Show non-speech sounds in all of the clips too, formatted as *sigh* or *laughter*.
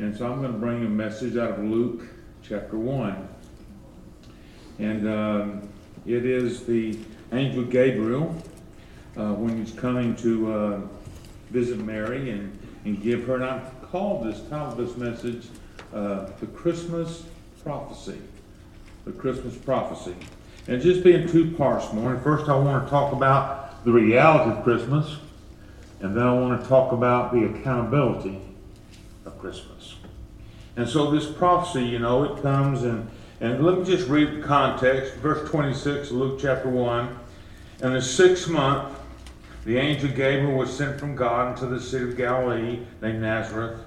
And so I'm going to bring a message out of Luke chapter 1. And um, it is the angel Gabriel uh, when he's coming to uh, visit Mary and, and give her, and I've called this, titled this message, uh, The Christmas Prophecy. The Christmas Prophecy. And just being two parts morning. First, I want to talk about the reality of Christmas, and then I want to talk about the accountability of Christmas. And so this prophecy, you know, it comes and and let me just read the context, verse 26, Luke chapter 1. In the sixth month, the angel Gabriel was sent from God into the city of Galilee named Nazareth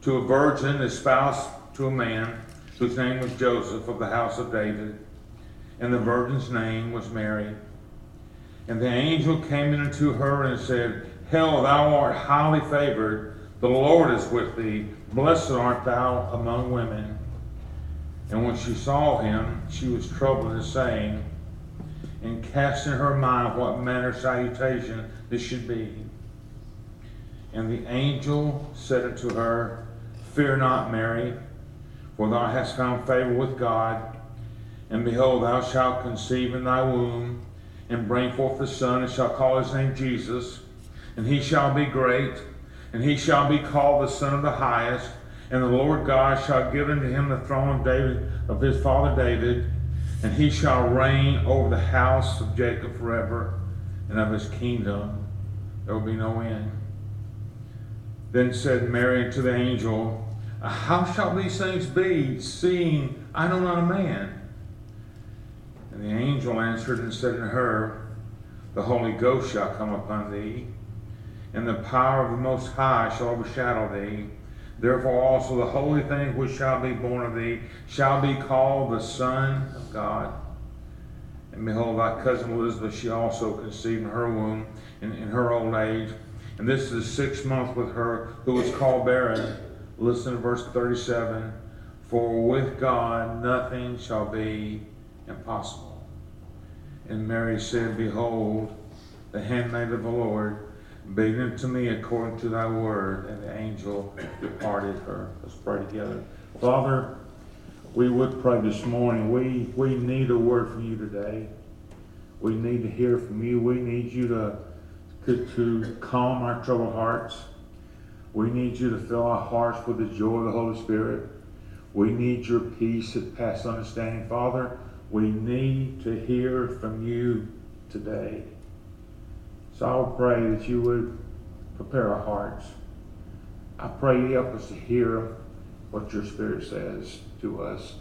to a virgin espoused to a man whose name was Joseph of the house of David, and the virgin's name was Mary. And the angel came into her and said, Hail, thou art highly favored, the Lord is with thee. Blessed art thou among women. And when she saw him, she was troubled and saying, and cast in her mind what manner salutation this should be. And the angel said unto her, Fear not, Mary, for thou hast found favor with God. And behold, thou shalt conceive in thy womb, and bring forth a son, and shall call his name Jesus. And he shall be great, and he shall be called the Son of the Highest. And the Lord God shall give unto him the throne of David, of his father David, and he shall reign over the house of Jacob forever, and of his kingdom there will be no end. Then said Mary to the angel, How shall these things be, seeing I know not a man? And the angel answered and said unto her, The Holy Ghost shall come upon thee, and the power of the Most High shall overshadow thee. Therefore also the holy thing which shall be born of thee shall be called the Son of God. And behold, thy cousin Elizabeth, she also conceived in her womb in, in her old age. And this is the sixth month with her who was called barren. Listen to verse 37. For with God nothing shall be impossible. And Mary said, Behold, the handmaid of the Lord it unto me according to thy word. And the angel departed her. Let's pray together. Father, we would pray this morning. We, we need a word from you today. We need to hear from you. We need you to, to, to calm our troubled hearts. We need you to fill our hearts with the joy of the Holy Spirit. We need your peace that passes understanding. Father, we need to hear from you today. So I will pray that you would prepare our hearts. I pray you help us to hear what your Spirit says to us.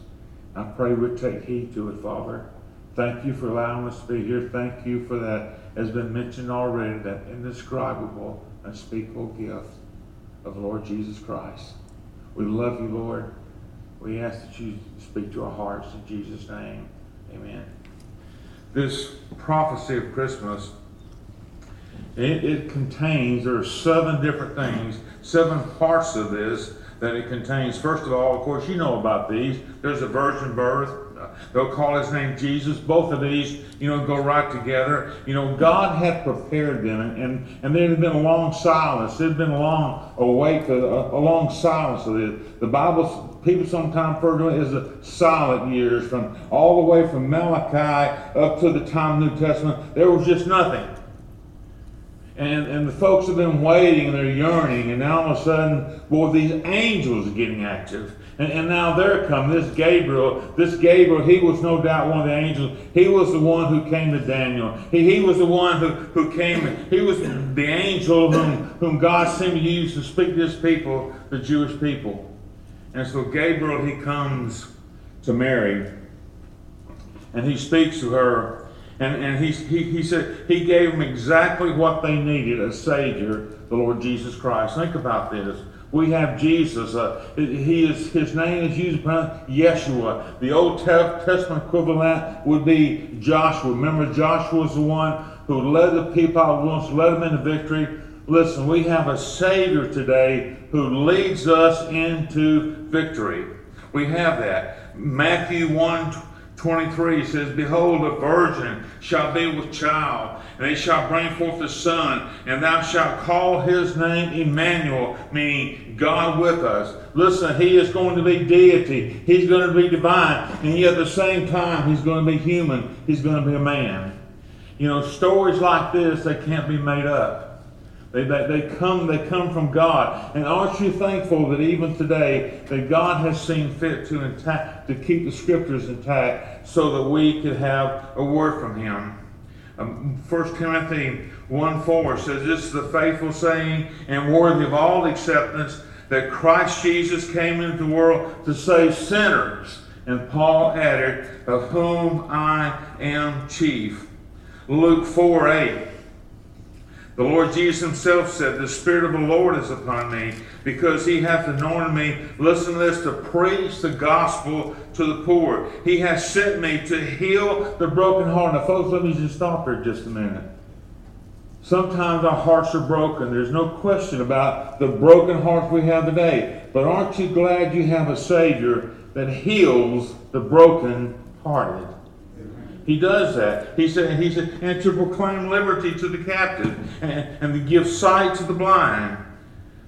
I pray we'd take heed to it, Father. Thank you for allowing us to be here. Thank you for that, has been mentioned already, that indescribable, unspeakable gift of Lord Jesus Christ. We love you, Lord. We ask that you speak to our hearts in Jesus' name. Amen. This prophecy of Christmas it, it contains, there are seven different things, seven parts of this that it contains. First of all, of course, you know about these. There's a virgin birth. They'll call his name Jesus. Both of these, you know, go right together. You know, God had prepared them, and, and, and there had been a long silence. There had been a long awake, a, a long silence of it. The Bible, people sometimes refer to it as the silent years, from all the way from Malachi up to the time New Testament. There was just nothing. And, and the folks have been waiting and they're yearning, and now all of a sudden, boy, these angels are getting active. And, and now they're coming. This Gabriel, this Gabriel, he was no doubt one of the angels. He was the one who came to Daniel. He, he was the one who, who came, he was the angel whom, whom God seemed to use to speak to his people, the Jewish people. And so Gabriel, he comes to Mary, and he speaks to her and, and he, he, he said he gave them exactly what they needed a Savior, the Lord Jesus Christ. Think about this. We have Jesus. Uh, he is his name is used by Yeshua. The Old Testament equivalent would be Joshua. Remember, Joshua was the one who led the people out once, led them into victory. Listen, we have a Savior today who leads us into victory. We have that. Matthew 1 23 says, Behold, a virgin shall be with child, and they shall bring forth a son, and thou shalt call his name Emmanuel, meaning God with us. Listen, he is going to be deity, he's going to be divine, and yet at the same time, he's going to be human, he's going to be a man. You know, stories like this, they can't be made up. They, they, they, come, they come from God. And aren't you thankful that even today that God has seen fit to intact, to keep the scriptures intact so that we could have a word from him? Um, 1 Timothy 1 4 says, This is the faithful saying and worthy of all acceptance that Christ Jesus came into the world to save sinners. And Paul added, Of whom I am chief. Luke 4 8 the Lord Jesus himself said, The Spirit of the Lord is upon me, because he hath anointed me, listen to this, to preach the gospel to the poor. He has sent me to heal the broken heart. Now, folks, let me just stop here just a minute. Sometimes our hearts are broken. There's no question about the broken hearts we have today. But aren't you glad you have a Savior that heals the broken hearted? He does that. He said, he said, and to proclaim liberty to the captive and, and to give sight to the blind.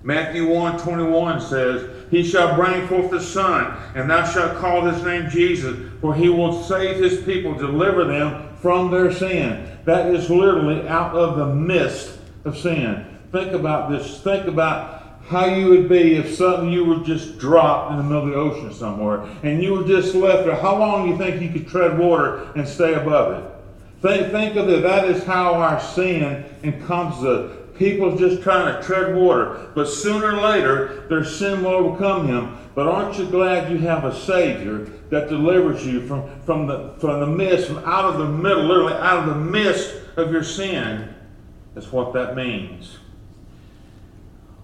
Matthew 1 21 says, He shall bring forth the son, and thou shalt call his name Jesus, for he will save his people, deliver them from their sin. That is literally out of the midst of sin. Think about this. Think about how you would be if suddenly you were just dropped in the middle of the ocean somewhere and you were just left there. How long do you think you could tread water and stay above it? Think, think of it. That is how our sin encompasses us. People just trying to tread water, but sooner or later their sin will overcome him. But aren't you glad you have a Savior that delivers you from, from, the, from the mist, from out of the middle, literally out of the mist of your sin? That's what that means.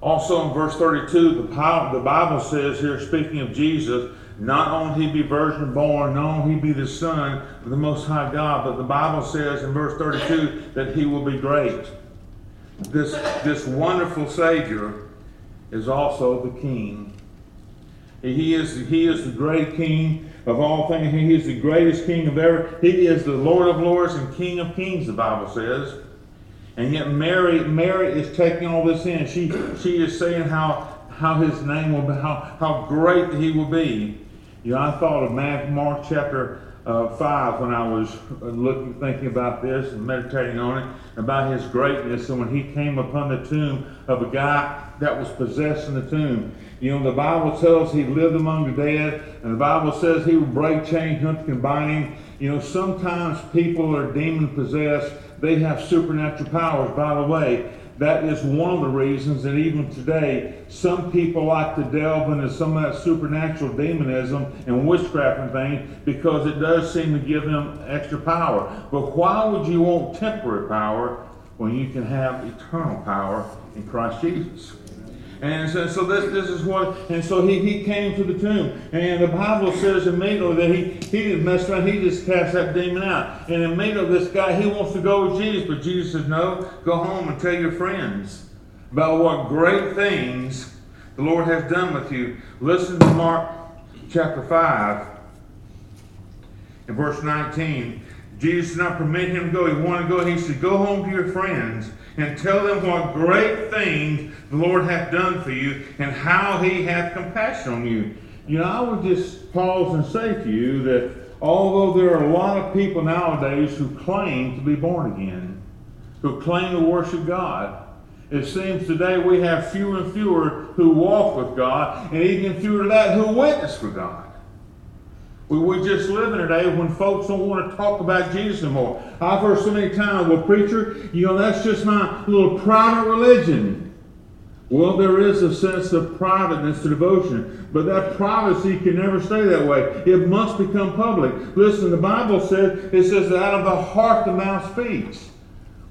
Also in verse 32, the Bible says here, speaking of Jesus, not only he be virgin born, not only he be the son of the Most High God, but the Bible says in verse 32 that he will be great. This, this wonderful Savior is also the King. He is, he is the great King of all things. He is the greatest King of ever. He is the Lord of lords and King of kings, the Bible says. And yet Mary, Mary is taking all this in. She, she is saying how, how his name will be, how, how great he will be. You know, I thought of Mark chapter uh, 5 when I was looking, thinking about this and meditating on it, about his greatness. And when he came upon the tomb of a guy that was possessed in the tomb. You know, the Bible tells he lived among the dead, and the Bible says he would break chains, nothing can You know, sometimes people are demon possessed they have supernatural powers. By the way, that is one of the reasons that even today, some people like to delve into some of that supernatural demonism and witchcraft and things because it does seem to give them extra power. But why would you want temporary power when you can have eternal power in Christ Jesus? And so, so this, this is what, and so he, he came to the tomb. And the Bible says immediately that he, he didn't mess around, he just cast that demon out. And immediately this guy, he wants to go with Jesus, but Jesus says, no, go home and tell your friends about what great things the Lord has done with you. Listen to Mark chapter 5 in verse 19. Jesus did not permit him to go. He wanted to go. He said, Go home to your friends and tell them what great things the Lord hath done for you and how he hath compassion on you. You know, I would just pause and say to you that although there are a lot of people nowadays who claim to be born again, who claim to worship God, it seems today we have fewer and fewer who walk with God, and even fewer of that who witness for God. We, we just live in a day when folks don't want to talk about Jesus anymore. I've heard so many times, well, preacher, you know, that's just my little private religion. Well, there is a sense of privateness to devotion, but that privacy can never stay that way. It must become public. Listen, the Bible says, it says that out of the heart the mouth speaks.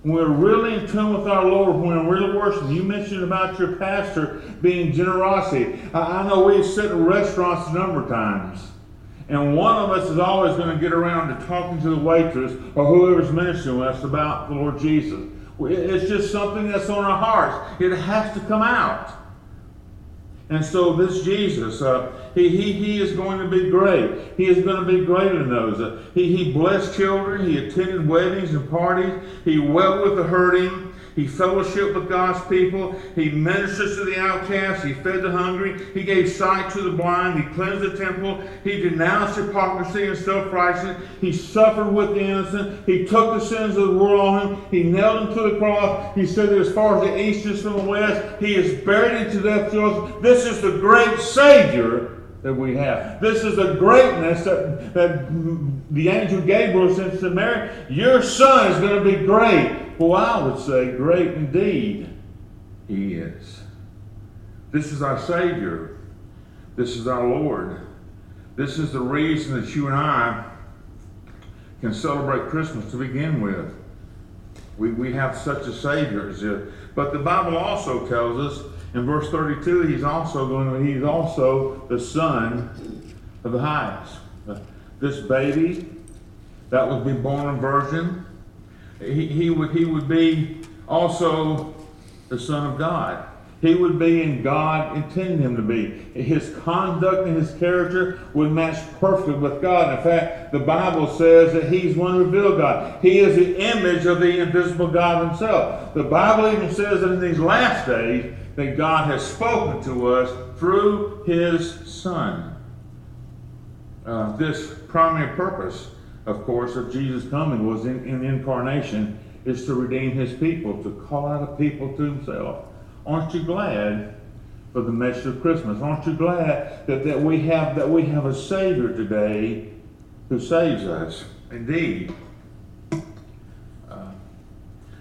When we're really in tune with our Lord, when we're really worshiping, you mentioned about your pastor being generosity. I, I know we've sat in restaurants a number of times. And one of us is always going to get around to talking to the waitress or whoever's ministering us about the Lord Jesus. It's just something that's on our hearts. It has to come out. And so this Jesus, uh, he, he, he is going to be great. He is going to be greater than those. Uh, he, he blessed children. He attended weddings and parties. He wept with the hurting. He fellowshiped with God's people. He ministered to the outcasts. He fed the hungry. He gave sight to the blind. He cleansed the temple. He denounced hypocrisy and self-righteousness. He suffered with the innocent. He took the sins of the world on him. He nailed him to the cross. He said that as far as the east is from the west, he is buried into death. This is the great Savior that we have. This is the greatness that, that the angel Gabriel said to Mary. Your son is going to be great. Well, I would say, great indeed he is. This is our Savior. This is our Lord. This is the reason that you and I can celebrate Christmas to begin with. We, we have such a Savior. But the Bible also tells us in verse 32, he's also going to, he's also the son of the highest. This baby that would be born a virgin, he, he, would, he would be also the Son of God. He would be in God intended him to be. His conduct and his character would match perfectly with God. In fact, the Bible says that he's one revealed God. He is the image of the invisible God himself. The Bible even says that in these last days that God has spoken to us through his Son. Uh, this primary purpose of course, of Jesus' coming was in, in the incarnation is to redeem his people, to call out a people to himself. Aren't you glad for the message of Christmas? Aren't you glad that, that we have that we have a Savior today who saves us? Indeed. Uh,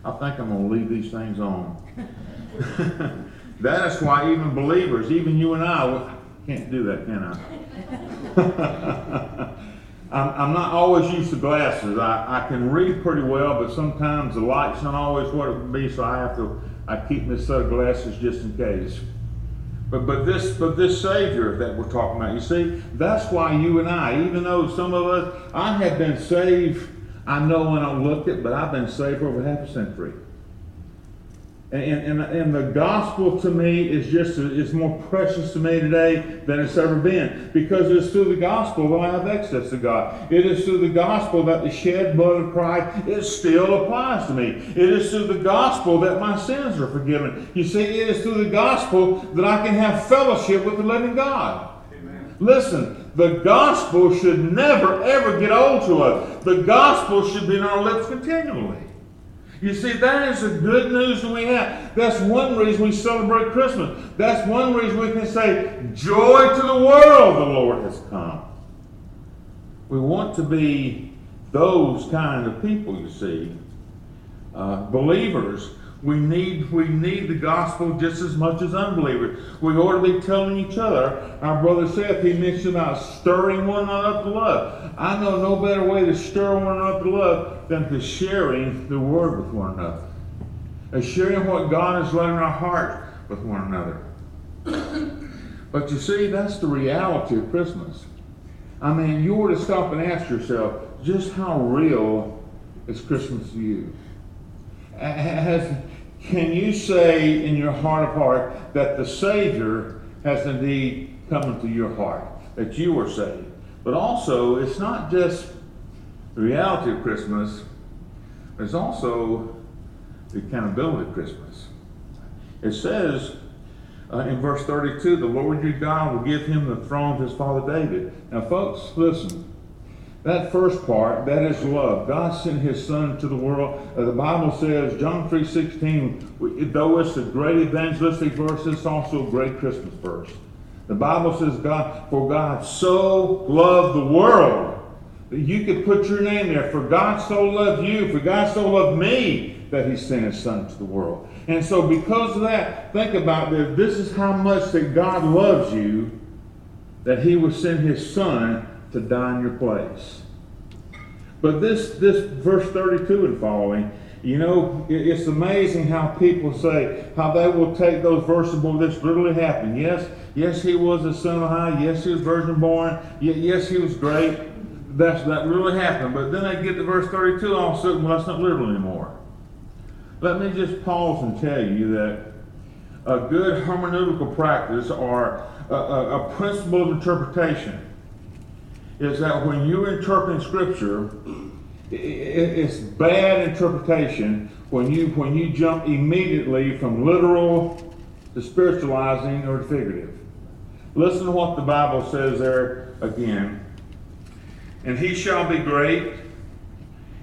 I think I'm going to leave these things on. *laughs* That is why even believers, even you and I, can't do that, can I? *laughs* I'm, not always used to glasses. I, I can read pretty well, but sometimes the light's not always what it would be, so I have to, I keep this set of glasses just in case. But, but this but this Savior that we're talking about, you see, that's why you and I, even though some of us, I have been saved, I know when I looked it, but I've been saved for over half a century. And, and, and, the gospel to me is just is more precious to me today than it's ever been because it's through the gospel that I have access to God. It is through the gospel that the shed blood of Christ it still applies to me. It is through the gospel that my sins are forgiven. You see, it is through the gospel that I can have fellowship with the living God. Amen. Listen, the gospel should never ever get old to us. The gospel should be in our lips continually. You see, that is the good news that we have. That's one reason we celebrate Christmas. That's one reason we can say, Joy to the world, the Lord has come. We want to be those kind of people, you see. Uh, believers we need, we need the gospel just as much as unbelievers. We ought to be telling each other. Our brother Seth, he mentioned about stirring one another up to love. I know no better way to stir one another up to love than to sharing the word with one another. And sharing what God has laid in our heart with one another. *coughs* but you see, that's the reality of Christmas. I mean, you were to stop and ask yourself, just how real is Christmas to you? Has, can you say in your heart of heart that the Savior has indeed come into your heart, that you are saved? But also, it's not just the reality of Christmas, there's also the accountability of Christmas. It says uh, in verse 32 the Lord your God will give him the throne of his father David. Now, folks, listen. That first part, that is love. God sent his son to the world. Uh, the Bible says, John 3.16, though it's a great evangelistic verse, it's also a great Christmas verse. The Bible says, God, for God so loved the world that you could put your name there. For God so loved you, for God so loved me, that he sent his son to the world. And so because of that, think about this. This is how much that God loves you, that he would send his son to die in your place. But this, this verse 32 and following, you know, it's amazing how people say how they will take those verses, well, this literally happened. Yes, yes, he was a son of high. Yes, he was virgin born. Yes, he was great. That's, that really happened. But then they get to verse 32, all of a sudden, well, that's not literal anymore. Let me just pause and tell you that a good hermeneutical practice or a, a, a principle of interpretation is that when you interpret scripture, it's bad interpretation when you when you jump immediately from literal to spiritualizing or to figurative. Listen to what the Bible says there again. And he shall be great,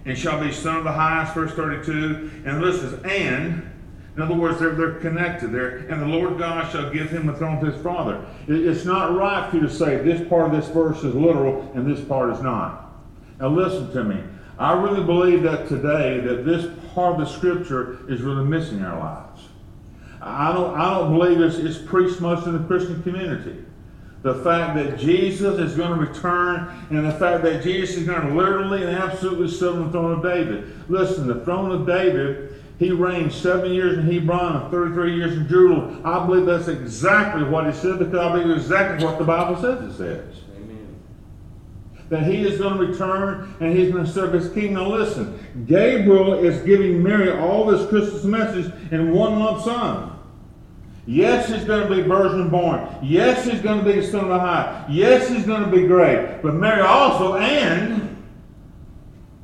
and shall be son of the highest, verse 32. And this is and in other words, they're, they're connected there. And the Lord God shall give him the throne of his father. It, it's not right for you to say this part of this verse is literal and this part is not. Now listen to me. I really believe that today that this part of the scripture is really missing in our lives. I don't, I don't believe it's, it's preached much in the Christian community. The fact that Jesus is going to return and the fact that Jesus is going to literally and absolutely sit on the throne of David. Listen, the throne of David he reigned seven years in Hebron and 33 years in Jerusalem. I believe that's exactly what he said because I believe exactly what the Bible says it says. Amen. That he is going to return and he's going to serve his king. Now listen, Gabriel is giving Mary all this Christmas message in one lump sum. Yes, he's going to be virgin born. Yes, he's going to be the son of the high. Yes, he's going to be great. But Mary also, and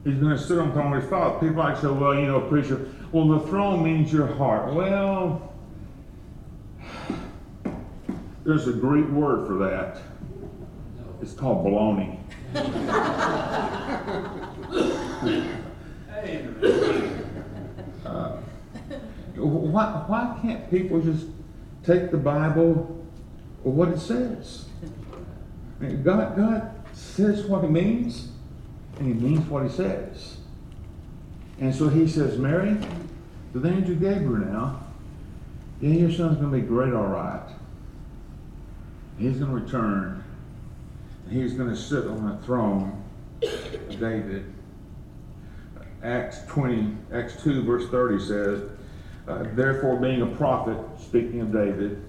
he's going to sit on the throne of his father. People like say, well, you know, preacher, well, the throne means your heart. Well, there's a Greek word for that. It's called baloney. uh, why, why can't people just take the Bible or what it says? God, God says what He means, and He means what He says. And so he says, Mary, the angel Gabriel now, yeah, your son's going to be great, all right. He's going to return. And he's going to sit on the throne of David. Acts 20, Acts 2, verse 30 says, uh, Therefore, being a prophet, speaking of David,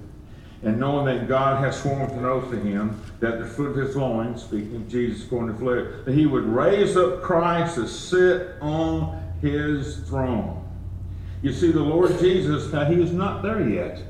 and knowing that God has sworn an oath to him that the fruit of his loins, speaking of Jesus going to flesh, that he would raise up Christ to sit on his throne. You see, the Lord Jesus, now he is not there yet.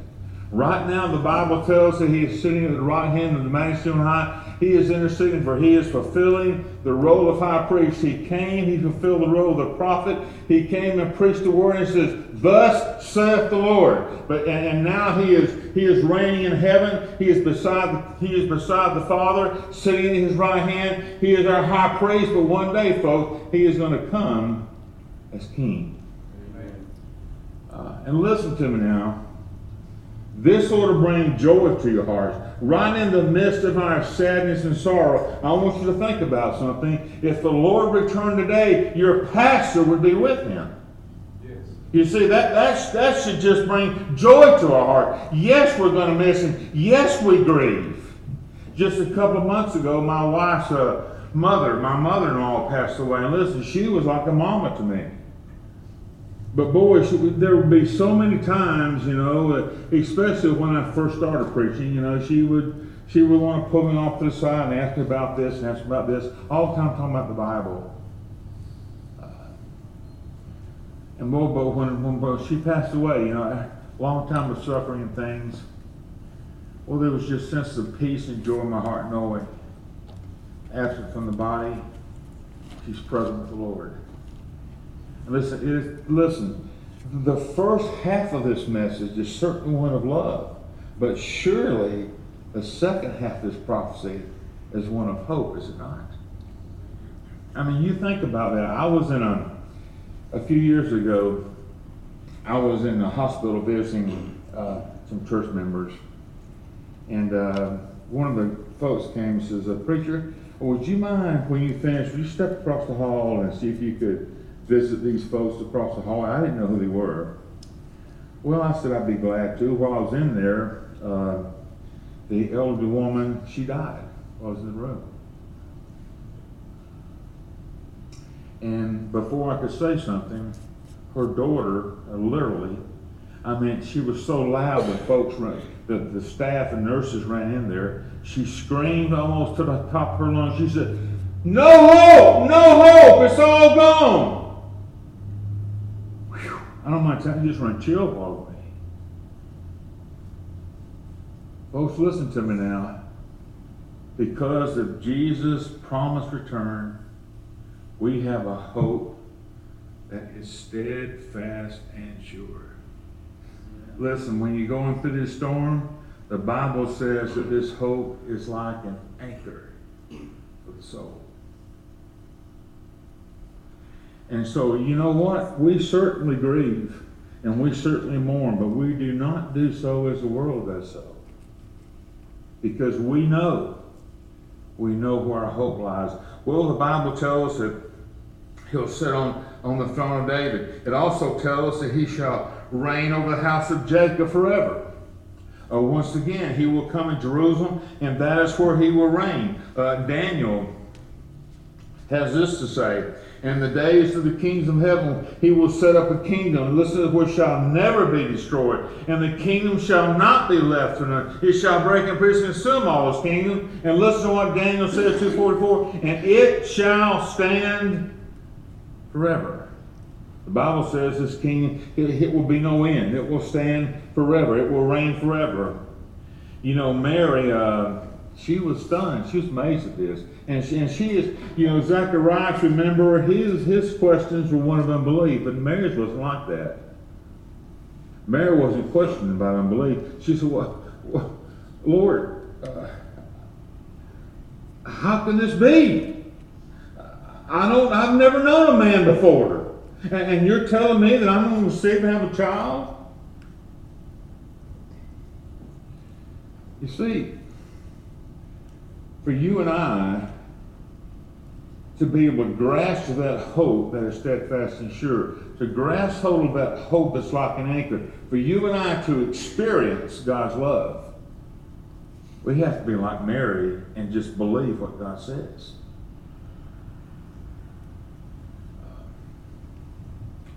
Right now, the Bible tells that he is sitting at the right hand of the Majesty on high. He is interceding for he is fulfilling the role of high priest. He came, he fulfilled the role of the prophet. He came and preached the word and says, Thus saith the Lord. But and, and now he is he is reigning in heaven. He is beside he is beside the Father, sitting in his right hand. He is our high priest. But one day, folks, he is going to come as king. Uh, and listen to me now. This ought to bring joy to your hearts. Right in the midst of our sadness and sorrow, I want you to think about something. If the Lord returned today, your pastor would be with him. You see, that, that's, that should just bring joy to our heart. Yes, we're going to miss him. Yes, we grieve. Just a couple of months ago, my wife's uh, mother, my mother-in-law passed away. And listen, she was like a mama to me. But boy, there would be so many times, you know, especially when I first started preaching, you know, she would she would want to pull me off to the side and ask me about this and ask me about this, all the time talking about the Bible. And boy, but when, when boy, she passed away, you know, a long time of suffering and things, well, there was just sense of peace and joy in my heart knowing, absent from the body, she's present with the Lord. Listen, listen, the first half of this message is certainly one of love, but surely the second half of this prophecy is one of hope, is it not? I mean, you think about that. I was in a, a few years ago, I was in the hospital visiting uh, some church members, and uh, one of the folks came and says, uh, Preacher, would you mind when you finish, would you step across the hall and see if you could visit these folks across the hall. I didn't know who they were. Well, I said I'd be glad to. While I was in there, uh, the elderly woman, she died while I was in the room. And before I could say something, her daughter, uh, literally, I mean, she was so loud that folks, ran, the, the staff and nurses ran in there. She screamed almost to the top of her lungs. She said, No hope! No hope! It's all gone! I don't mind telling you, just run chill all the way. Folks, listen to me now. Because of Jesus' promised return, we have a hope that is steadfast and sure. Listen, when you're going through this storm, the Bible says that this hope is like an anchor for the soul. And so, you know what? We certainly grieve and we certainly mourn, but we do not do so as the world does so. Because we know, we know where our hope lies. Well, the Bible tells us that he'll sit on, on the throne of David. It also tells us that he shall reign over the house of Jacob forever. Uh, once again, he will come in Jerusalem, and that is where he will reign. Uh, Daniel has this to say In the days of the kings of heaven, he will set up a kingdom, listen, to which shall never be destroyed. And the kingdom shall not be left. And it shall break in pieces and consume all his kingdom. And listen to what Daniel says, 244 And it shall stand forever. The Bible says this kingdom, it, it will be no end. It will stand forever. It will reign forever. You know, Mary, uh, she was stunned. She was amazed at this. And she, and she is, you know, Zacharias, remember, his, his questions were one of unbelief, but Mary's wasn't like that. Mary wasn't questioning about unbelief. She said, well, well Lord, uh, how can this be? I don't, I've never known a man before. And, and you're telling me that I'm going to receive and have a child? You see, for you and I to be able to grasp that hope that is steadfast and sure, to grasp hold of that hope that's like an anchor, for you and I to experience God's love, we have to be like Mary and just believe what God says.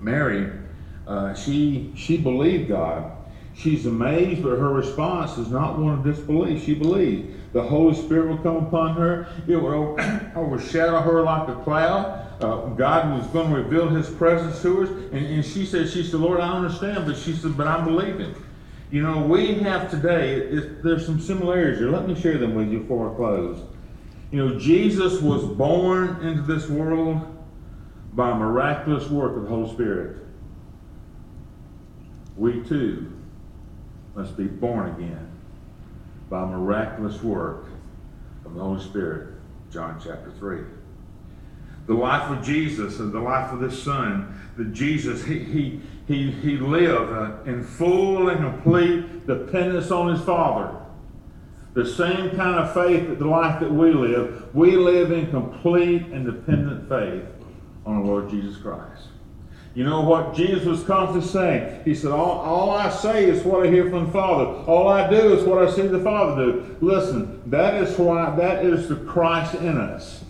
Mary, uh, she she believed God. She's amazed, but her response is not one of disbelief. She believes. The Holy Spirit will come upon her. It will *clears throat* overshadow her like a cloud. Uh, God was going to reveal His presence to her. And, and she said, she said, Lord, I understand. But she said, but I'm believing. You know, we have today, it, there's some similarities here. Let me share them with you before I close. You know, Jesus was born into this world by a miraculous work of the Holy Spirit. We too must be born again by miraculous work of the Holy Spirit. John chapter 3. The life of Jesus and the life of this Son, that Jesus, he, he, he, he lived uh, in full and complete dependence on his Father. The same kind of faith that the life that we live, we live in complete and dependent faith on the Lord Jesus Christ. You know what Jesus was constantly saying? He said, all, all I say is what I hear from the Father. All I do is what I see the Father do. Listen, that is why that is the Christ in us.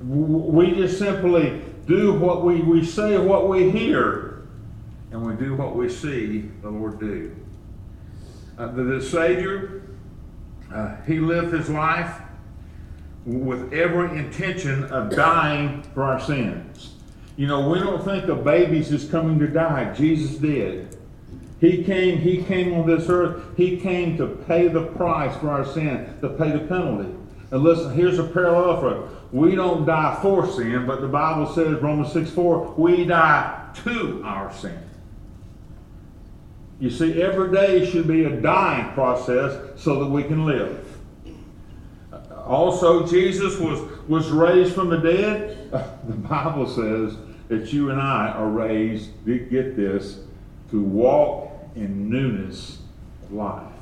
We just simply do what we, we say, what we hear, and we do what we see the Lord do. Uh, the, the Savior, uh, He lived His life with every intention of dying for our sins. You know, we don't think of babies as coming to die. Jesus did. He came, he came on this earth, he came to pay the price for our sin, to pay the penalty. And listen, here's a parallel for it. We don't die for sin, but the Bible says, Romans 6 4, we die to our sin. You see, every day should be a dying process so that we can live. Also, Jesus was, was raised from the dead. *laughs* The Bible says that you and I are raised, get this, to walk in newness of life.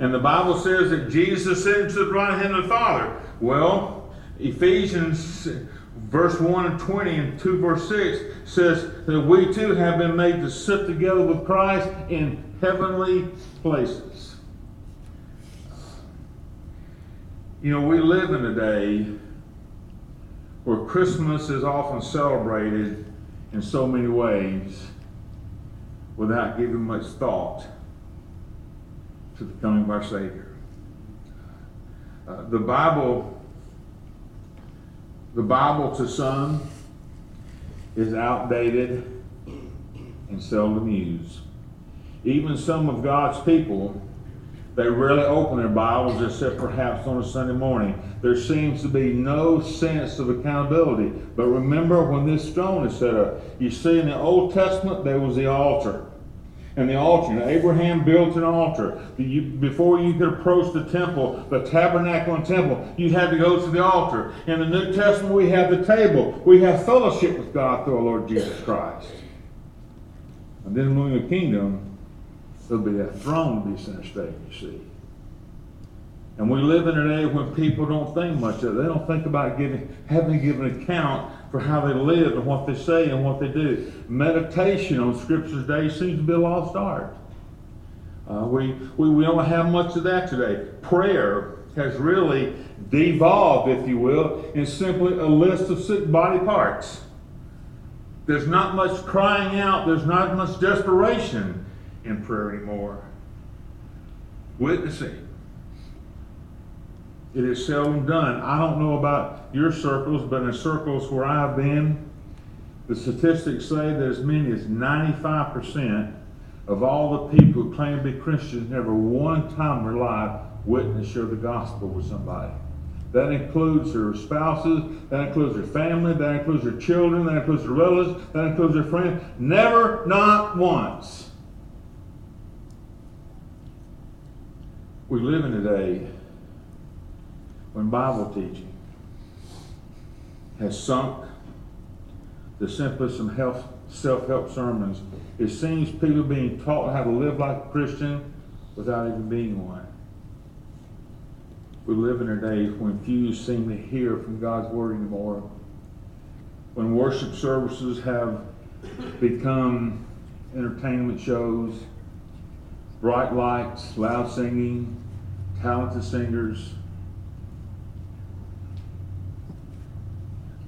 And the Bible says that Jesus ascended to the right hand of the Father. Well, Ephesians verse 1 and 20 and 2 verse 6 says that we too have been made to sit together with Christ in heavenly places. You know, we live in a day where Christmas is often celebrated in so many ways without giving much thought to the coming of our Savior. Uh, the Bible, the Bible to some is outdated and seldom used. Even some of God's people They rarely open their Bibles except perhaps on a Sunday morning. There seems to be no sense of accountability. But remember when this stone is set up, you see in the Old Testament there was the altar. And the altar, and Abraham built an altar. You, before you could approach the temple, the tabernacle and temple, you had to go to the altar. In the New Testament, we have the table. We have fellowship with God through our Lord Jesus Christ. And then when the kingdom, there'll be a throne to be center stage, you see. And we live in a day when people don't think much of it. They don't think about giving, having to give an account for how they live and what they say and what they do. Meditation on Scripture's day seems to be a lost art. Uh, we, we, we don't have much of that today. Prayer has really devolved, if you will, in simply a list of sick body parts. There's not much crying out, there's not much desperation in prayer anymore. Witnessing. It is seldom done. I don't know about your circles, but in circles where I've been, the statistics say that as many as 95% of all the people who claim to be Christians never one time in their life witnessed share the gospel with somebody. That includes their spouses, that includes their family, that includes their children, that includes their relatives, that includes their friends. Never, not once. We live in a day when Bible teaching has sunk to simply some self-help sermons. It seems people being taught how to live like a Christian without even being one. We live in a day when few seem to hear from God's word anymore. When worship services have become entertainment shows, bright lights, loud singing, talented singers,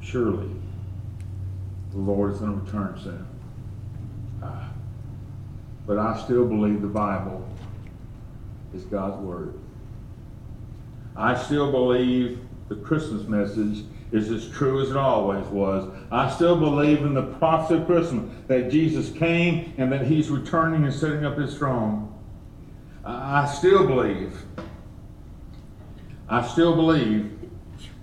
surely the Lord is going to return soon. Uh, but I still believe the Bible is God's Word. I still believe the Christmas message is as true as it always was. I still believe in the prophecy of Christmas that Jesus came and that He's returning and setting up His throne. I still believe. I still believe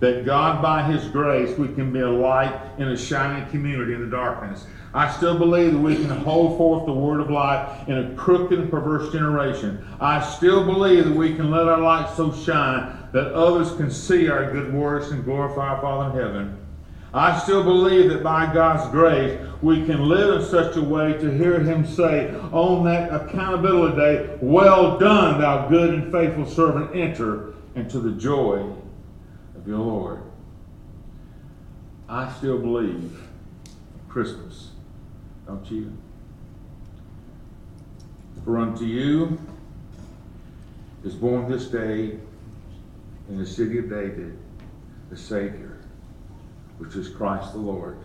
that God, by His grace, we can be a light in a shining community in the darkness. I still believe that we can hold forth the word of life in a crooked and perverse generation. I still believe that we can let our light so shine that others can see our good works and glorify our Father in heaven. I still believe that by God's grace, we can live in such a way to hear Him say on that accountability day, Well done, thou good and faithful servant, enter into the joy of your Lord. I still believe Christmas, don't you? For unto you is born this day in the city of David the Savior, which is Christ the Lord.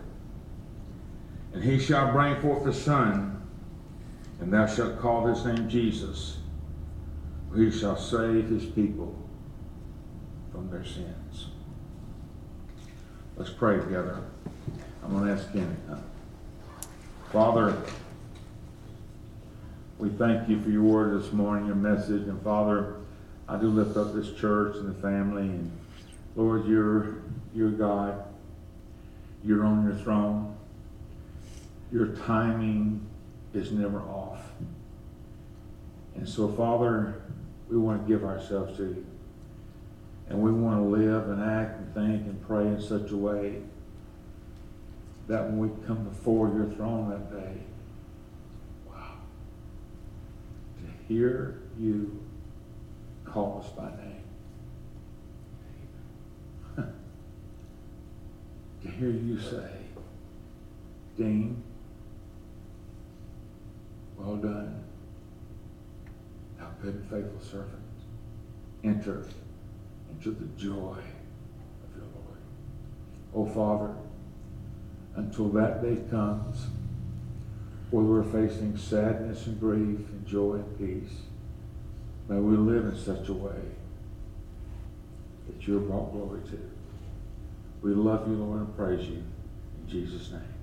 And he shall bring forth a son, and thou shalt call his name Jesus, he shall save his people from their sins. Let's pray together. I'm going to ask Kenny. Father, we thank you for your word this morning, your message. And Father, I do lift up this church and the family. And Lord, you're, you're God. You're on your throne. Your timing is never off. And so, Father, we want to give ourselves to you. And we want to live and act and think and pray in such a way that when we come before your throne that day, wow, to hear you call us by name. To hear you say, Dean, well done, thou good and faithful servant. Enter into the joy of your Lord. Oh, Father, until that day comes, where we're facing sadness and grief and joy and peace, may we live in such a way that you're brought glory to. We love you, Lord, and praise you. In Jesus' name.